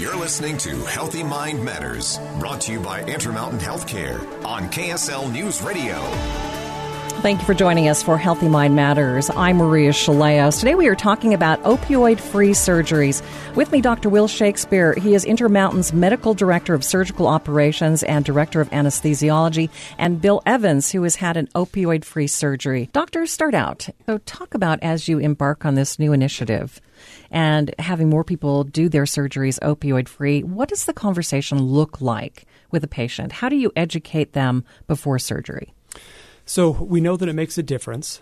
You're listening to Healthy Mind Matters, brought to you by Intermountain Healthcare on KSL News Radio. Thank you for joining us for Healthy Mind Matters. I'm Maria Shilaos. Today we are talking about opioid free surgeries. With me, Dr. Will Shakespeare. He is Intermountain's Medical Director of Surgical Operations and Director of Anesthesiology, and Bill Evans, who has had an opioid free surgery. Doctor, start out. So, talk about as you embark on this new initiative and having more people do their surgeries opioid free, what does the conversation look like with a patient? How do you educate them before surgery? So we know that it makes a difference.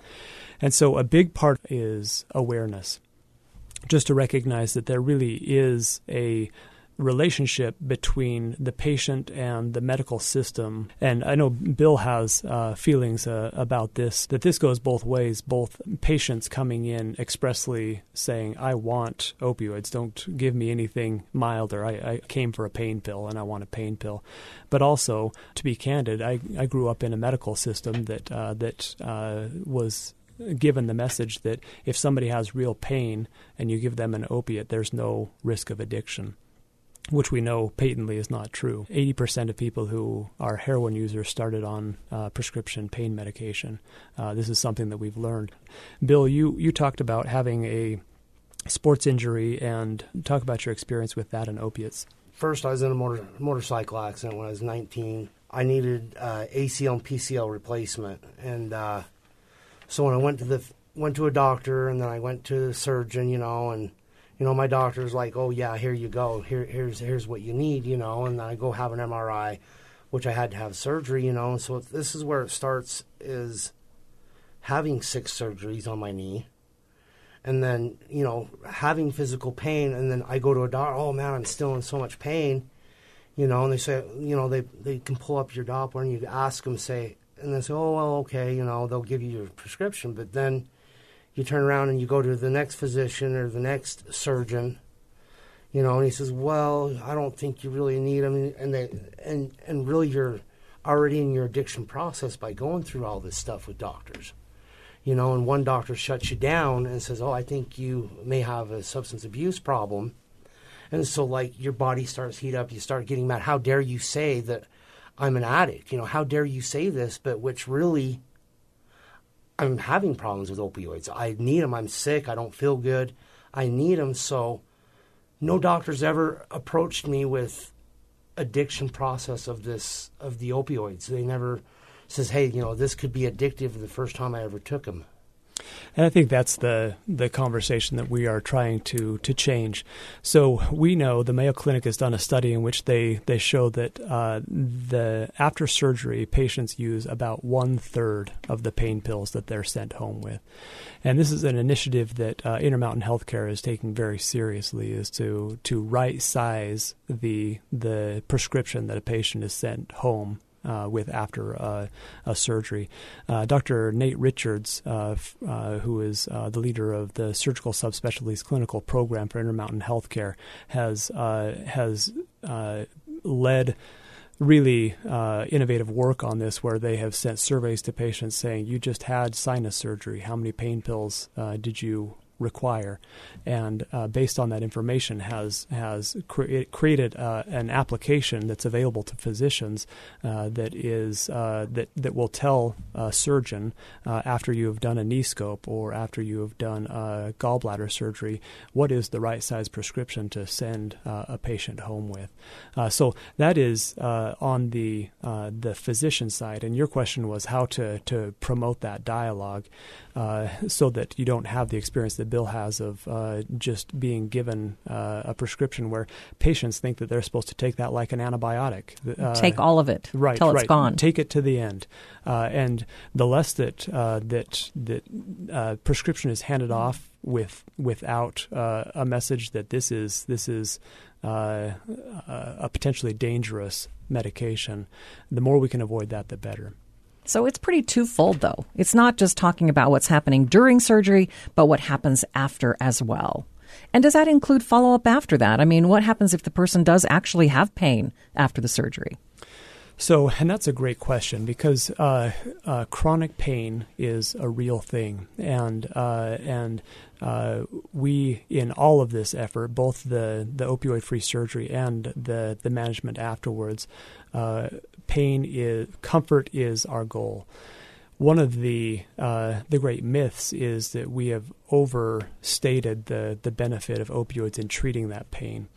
And so a big part is awareness. Just to recognize that there really is a relationship between the patient and the medical system. And I know Bill has uh, feelings uh, about this, that this goes both ways, both patients coming in expressly saying, I want opioids, don't give me anything milder. I, I came for a pain pill and I want a pain pill. But also, to be candid, I, I grew up in a medical system that, uh, that uh, was given the message that if somebody has real pain and you give them an opiate, there's no risk of addiction which we know patently is not true. 80% of people who are heroin users started on uh, prescription pain medication. Uh, this is something that we've learned. Bill, you, you talked about having a sports injury and talk about your experience with that and opiates. First, I was in a motor, motorcycle accident when I was 19. I needed uh, ACL and PCL replacement, and uh, so when I went to the went to a doctor, and then I went to a surgeon, you know, and you know, my doctor's like, "Oh yeah, here you go. Here, here's here's what you need," you know, and then I go have an MRI, which I had to have surgery, you know. So this is where it starts: is having six surgeries on my knee, and then you know having physical pain, and then I go to a doctor. Oh man, I'm still in so much pain, you know. And they say, you know, they they can pull up your DOPL and you ask them, say, and they say, "Oh well, okay," you know, they'll give you your prescription, but then you turn around and you go to the next physician or the next surgeon, you know, and he says, "Well, I don't think you really need them," and they and and really you're already in your addiction process by going through all this stuff with doctors, you know, and one doctor shuts you down and says, "Oh, I think you may have a substance abuse problem," and so like your body starts heat up, you start getting mad. How dare you say that I'm an addict? You know, how dare you say this? But which really I'm having problems with opioids. I need them. I'm sick. I don't feel good. I need them. So, no doctors ever approached me with addiction process of this of the opioids. They never says, "Hey, you know, this could be addictive." The first time I ever took them. And I think that's the the conversation that we are trying to to change. So we know the Mayo Clinic has done a study in which they they show that uh, the after surgery patients use about one third of the pain pills that they're sent home with, and this is an initiative that uh, Intermountain Healthcare is taking very seriously. Is to to right size the the prescription that a patient is sent home uh, with after uh, a surgery. Uh, Dr. Nate Richards, uh, f- who is the leader of the Surgical Subspecialties Clinical Program for Intermountain Healthcare, has has led really uh, innovative work on this where they have sent surveys to patients saying you just had sinus surgery how many pain pills uh, did you require, and uh, based on that information, has has cre- created uh, an application that's available to physicians uh, that is uh, that that will tell a surgeon uh, after you have done a knee scope or after you have done gallbladder surgery what is the right size prescription to send a patient home with. so that is on the the physician side, and your question was how to to promote that dialogue so that you don't have the experience that bill has of uh, just being given uh, a prescription where patients think that they're supposed to take that like an antibiotic. Uh, take all of it, right? Till right. it's gone. Take it to the end, uh, and the less that uh, that that uh, prescription is handed off with without a message that this is this is a potentially dangerous medication, the more we can avoid that, the better. So it's pretty twofold, though. It's not just talking about what's happening during surgery, but what happens after as well. And does that include follow up after that? I mean, what happens if the person does actually have pain after the surgery? So, and that's a great question because uh, uh, chronic pain is a real thing, and uh, and uh, we in all of this effort, both the the opioid free surgery and the the management afterwards, uh, pain is comfort is our goal one of the uh, the great myths is that we have overstated the the benefit of opioids in treating that pain.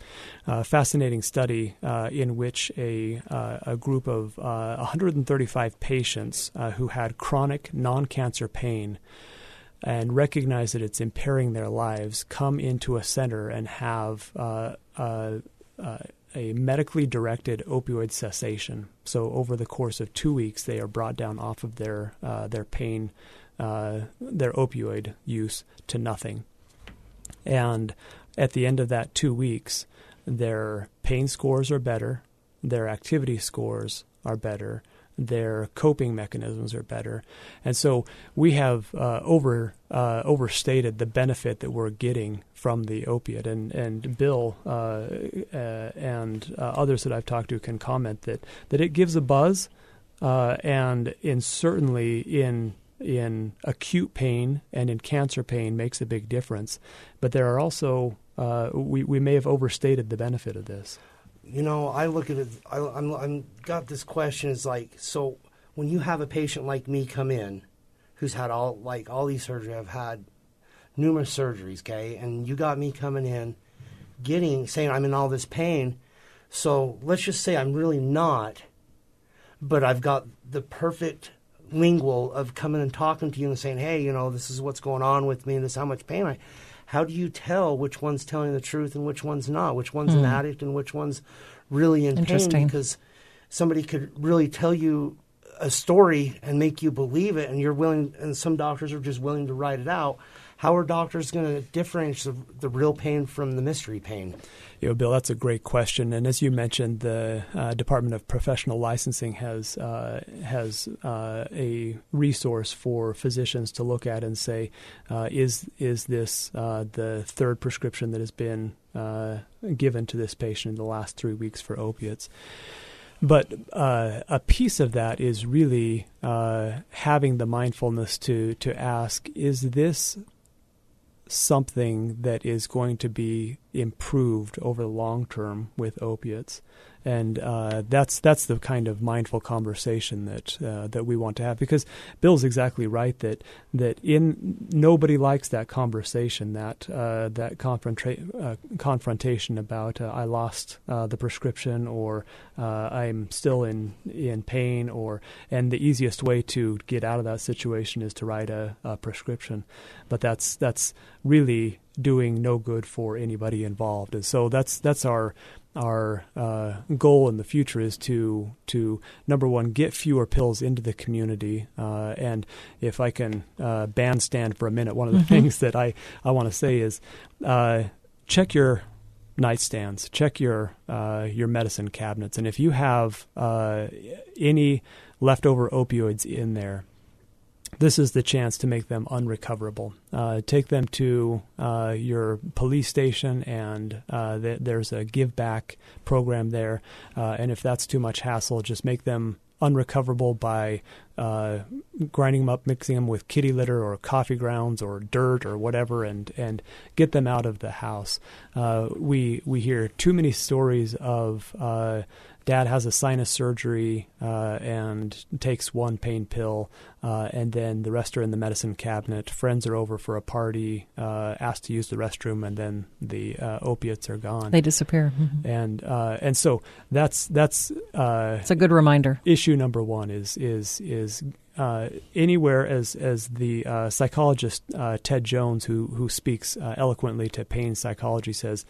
A uh, fascinating study uh, in which a uh, a group of 135 uh, patients uh, who had chronic non-cancer pain and recognize that it's impairing their lives come into a center and have a medically directed opioid cessation. So over the course of two weeks, they are brought down off of their uh, their pain, uh, their opioid use to nothing. And at the end of that two weeks, their pain scores are better, their activity scores are better, their coping mechanisms are better, and so we have uh, over uh, overstated the benefit that we're getting from the opiate. And and Bill uh, uh and uh, others that I've talked to can comment that that it gives a buzz, uh, and in certainly in in acute pain and in cancer pain makes a big difference. But there are also we we may have overstated the benefit of this you know, I look at it. I, I'm, I'm got this question. Is like, so when you have a patient like me come in, who's had all like all these surgeries, I've had numerous surgeries, okay, and you got me coming in, getting saying I'm in all this pain. So let's just say I'm really not, but I've got the perfect lingual of coming and talking to you and saying, hey, you know, this is what's going on with me and this is how much pain I how do you tell which one's telling the truth and which one's not? Which one's mm. an hmm. addict and which one's really in pain? Because somebody could really tell you a story and make you believe it, and you're willing, and some doctors are just willing to write it out. How are doctors going to differentiate the, the real pain from the mystery pain? You know, Bill, that's a great question. And as you mentioned, the uh, Department of Professional Licensing has uh, has uh, a resource for physicians to look at and say, uh, is is this uh, the third prescription that has been uh, given to this patient in the last three weeks for opiates? But uh, a piece of that is really uh, having the mindfulness to to ask: Is this something that is going to be improved over the long term with opiates, and uh, that's that's the kind of mindful conversation that uh, that we want to have. Because Bill's exactly right that that in nobody likes that conversation, that uh, that confronta- uh, confrontation about uh, I lost uh, the prescription or I'm still in in pain, or and the easiest way to get out of that situation is to write a, a prescription, but that's that's really doing no good for anybody involved. And so that's that's our our uh, goal in the future is to to number one get fewer pills into the community. Uh, and if I can uh, bandstand for a minute, one of the mm-hmm. things that I I want to say is uh, check your nightstands, check your uh, your medicine cabinets, and if you have uh, any leftover opioids in there this is the chance to make them unrecoverable. Uh, take them to uh, your police station, and uh, th- there's a give back program there. Uh, and if that's too much hassle, just make them unrecoverable by uh, grinding them up, mixing them with kitty litter or coffee grounds or dirt or whatever, and and get them out of the house. Uh, we we hear too many stories of dad has a sinus surgery uh, and takes one pain pill, uh, and then the rest are in the medicine cabinet. Friends are over for a party, uh, asked to use the restroom, and then the uh, opiates are gone. They disappear. Mm-hmm. And uh, and so that's that's uh, it's a good reminder. Issue number one is is is uh, anywhere as as the uh, psychologist uh, Ted Jones, who who speaks eloquently to pain psychology, says,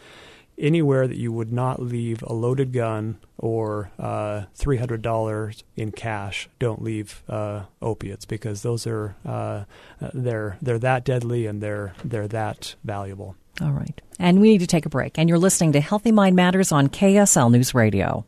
anywhere that you would not leave a loaded gun or uh, $300 in cash, don't leave uh, opiates because those are uh, they're they're that deadly and they're they're that valuable. All right. And we need to take a break. And you're listening to Healthy Mind Matters on KSL News Radio.